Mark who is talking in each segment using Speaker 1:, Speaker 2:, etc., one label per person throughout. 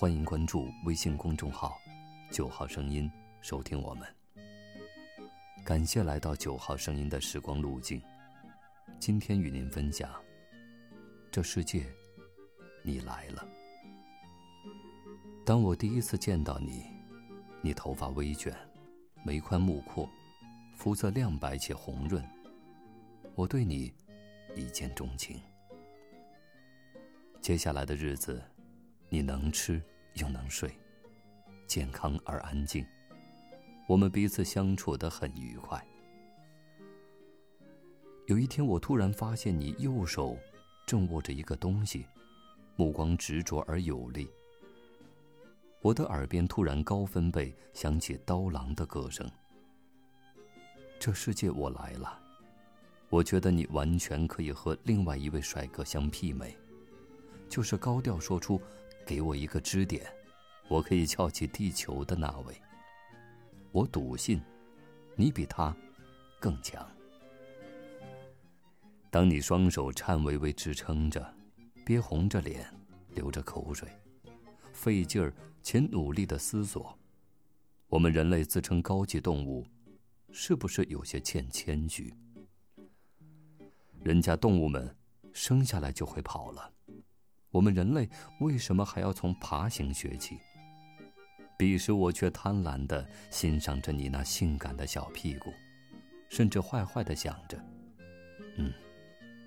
Speaker 1: 欢迎关注微信公众号“九号声音”，收听我们。感谢来到九号声音的时光路径。今天与您分享：这世界，你来了。当我第一次见到你，你头发微卷，眉宽目阔，肤色亮白且红润，我对你一见钟情。接下来的日子，你能吃又能睡，健康而安静。我们彼此相处得很愉快。有一天，我突然发现你右手正握着一个东西，目光执着而有力。我的耳边突然高分贝响起刀郎的歌声。这世界我来了，我觉得你完全可以和另外一位帅哥相媲美。就是高调说出“给我一个支点，我可以翘起地球”的那位。我笃信，你比他更强。当你双手颤巍巍支撑着，憋红着脸，流着口水，费劲儿且努力的思索：我们人类自称高级动物，是不是有些欠谦虚？人家动物们生下来就会跑了。我们人类为什么还要从爬行学起？彼时我却贪婪的欣赏着你那性感的小屁股，甚至坏坏的想着，嗯，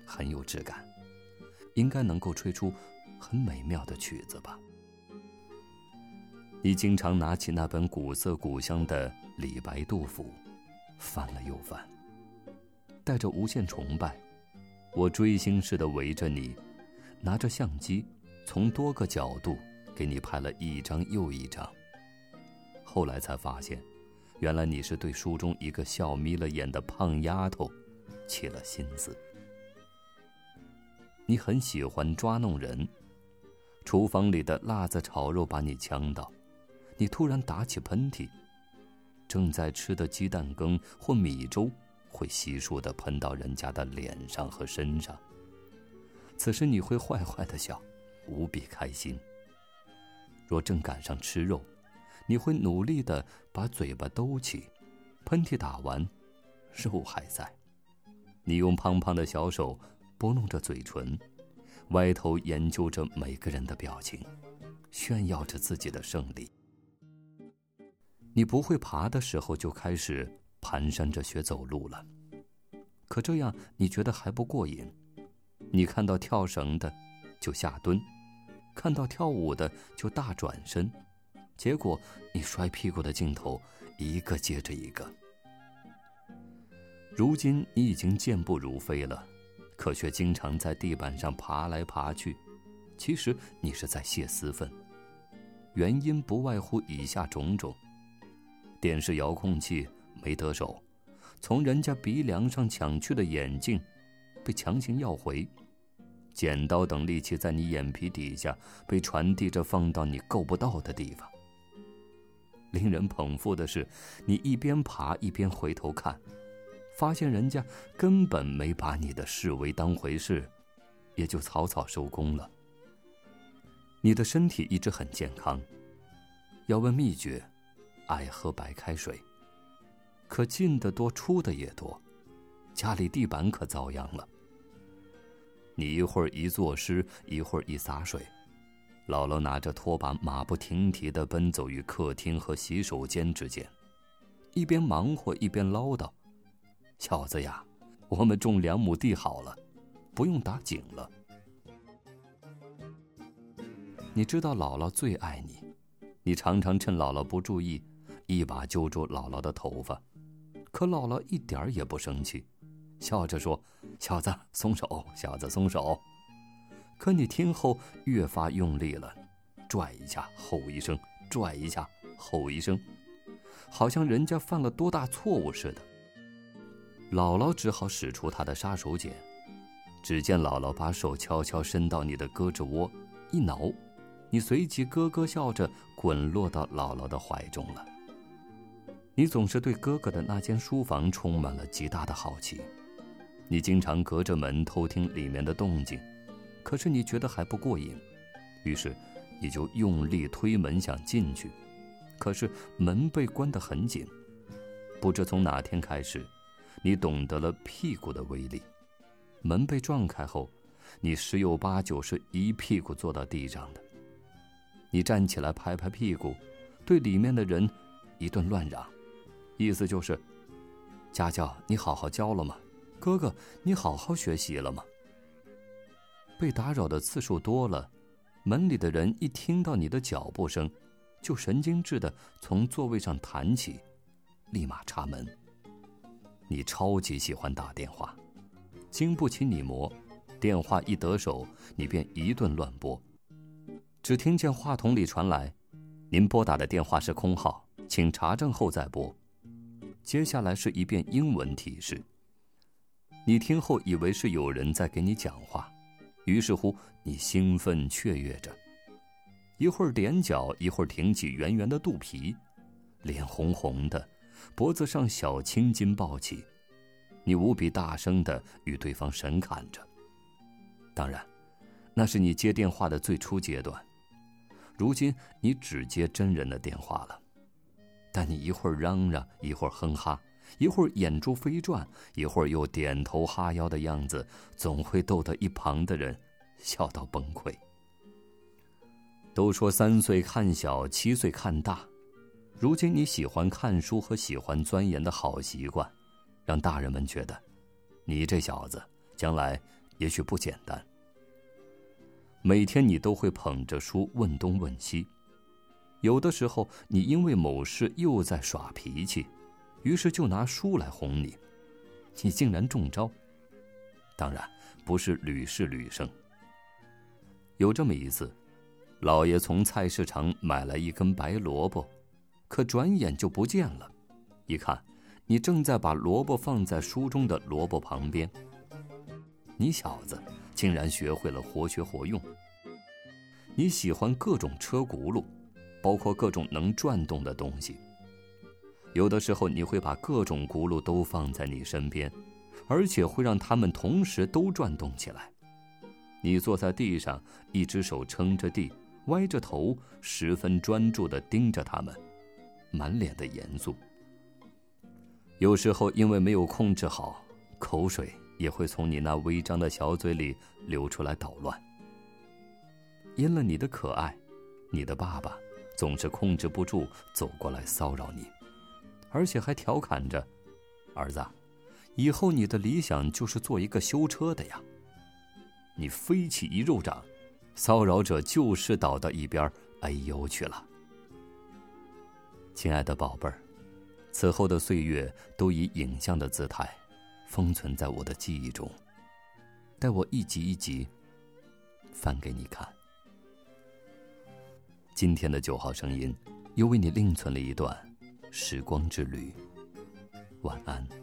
Speaker 1: 很有质感，应该能够吹出很美妙的曲子吧。你经常拿起那本古色古香的李白、杜甫，翻了又翻，带着无限崇拜，我追星似的围着你。拿着相机，从多个角度给你拍了一张又一张。后来才发现，原来你是对书中一个笑眯了眼的胖丫头起了心思。你很喜欢抓弄人，厨房里的辣子炒肉把你呛到，你突然打起喷嚏，正在吃的鸡蛋羹或米粥会悉数的喷到人家的脸上和身上。此时你会坏坏的笑，无比开心。若正赶上吃肉，你会努力的把嘴巴兜起，喷嚏打完，肉还在。你用胖胖的小手拨弄着嘴唇，歪头研究着每个人的表情，炫耀着自己的胜利。你不会爬的时候就开始蹒跚着学走路了，可这样你觉得还不过瘾。你看到跳绳的，就下蹲；看到跳舞的，就大转身。结果你摔屁股的镜头一个接着一个。如今你已经健步如飞了，可却经常在地板上爬来爬去。其实你是在泄私愤，原因不外乎以下种种：电视遥控器没得手，从人家鼻梁上抢去的眼镜，被强行要回。剪刀等利器在你眼皮底下被传递着放到你够不到的地方。令人捧腹的是，你一边爬一边回头看，发现人家根本没把你的示威当回事，也就草草收工了。你的身体一直很健康，要问秘诀，爱喝白开水。可进的多，出的也多，家里地板可遭殃了。你一会儿一作诗，一会儿一洒水，姥姥拿着拖把马不停蹄的奔走于客厅和洗手间之间，一边忙活一边唠叨：“小子呀，我们种两亩地好了，不用打井了。”你知道姥姥最爱你，你常常趁姥姥不注意，一把揪住姥姥的头发，可姥姥一点儿也不生气。笑着说：“小子，松手！小子，松手！”可你听后越发用力了，拽一下，吼一声；拽一下，吼一声，好像人家犯了多大错误似的。姥姥只好使出她的杀手锏。只见姥姥把手悄悄伸到你的胳肢窝，一挠，你随即咯咯笑着滚落到姥姥的怀中了。你总是对哥哥的那间书房充满了极大的好奇。你经常隔着门偷听里面的动静，可是你觉得还不过瘾，于是你就用力推门想进去，可是门被关得很紧。不知从哪天开始，你懂得了屁股的威力。门被撞开后，你十有八九是一屁股坐到地上的。你站起来拍拍屁股，对里面的人一顿乱嚷，意思就是：家教你好好教了吗？哥哥你好好学习了吗？被打扰的次数多了，门里的人一听到你的脚步声，就神经质的从座位上弹起，立马插门。你超级喜欢打电话。经不起你磨，电话一得手，你便一顿乱拨。只听见话筒里传来：“您拨打的电话是空号，请查证后再拨。”接下来是一遍英文提示。你听后以为是有人在给你讲话，于是乎你兴奋雀跃着，一会儿踮脚，一会儿挺起圆圆的肚皮，脸红红的，脖子上小青筋暴起。你无比大声的与对方神侃着。当然，那是你接电话的最初阶段。如今你只接真人的电话了，但你一会儿嚷嚷，一会儿哼哈，一会儿眼珠飞转，一会儿又点头哈腰的样子，总会逗得一旁的人笑到崩溃。都说三岁看小，七岁看大。如今你喜欢看书和喜欢钻研的好习惯。让大人们觉得，你这小子将来也许不简单。每天你都会捧着书问东问西，有的时候你因为某事又在耍脾气，于是就拿书来哄你，你竟然中招。当然不是屡试屡胜。有这么一次，老爷从菜市场买来一根白萝卜，可转眼就不见了，一看。你正在把萝卜放在书中的萝卜旁边。你小子竟然学会了活学活用。你喜欢各种车轱辘，包括各种能转动的东西。有的时候你会把各种轱辘都放在你身边，而且会让它们同时都转动起来。你坐在地上，一只手撑着地，歪着头，十分专注地盯着它们，满脸的严肃。有时候因为没有控制好，口水也会从你那微张的小嘴里流出来捣乱。因了你的可爱，你的爸爸总是控制不住走过来骚扰你，而且还调侃着：“儿子，以后你的理想就是做一个修车的呀。”你飞起一肉掌，骚扰者就是倒到一边哎呦去了。亲爱的宝贝儿。此后的岁月都以影像的姿态封存在我的记忆中，待我一集一集翻给你看。今天的九号声音又为你另存了一段时光之旅。晚安。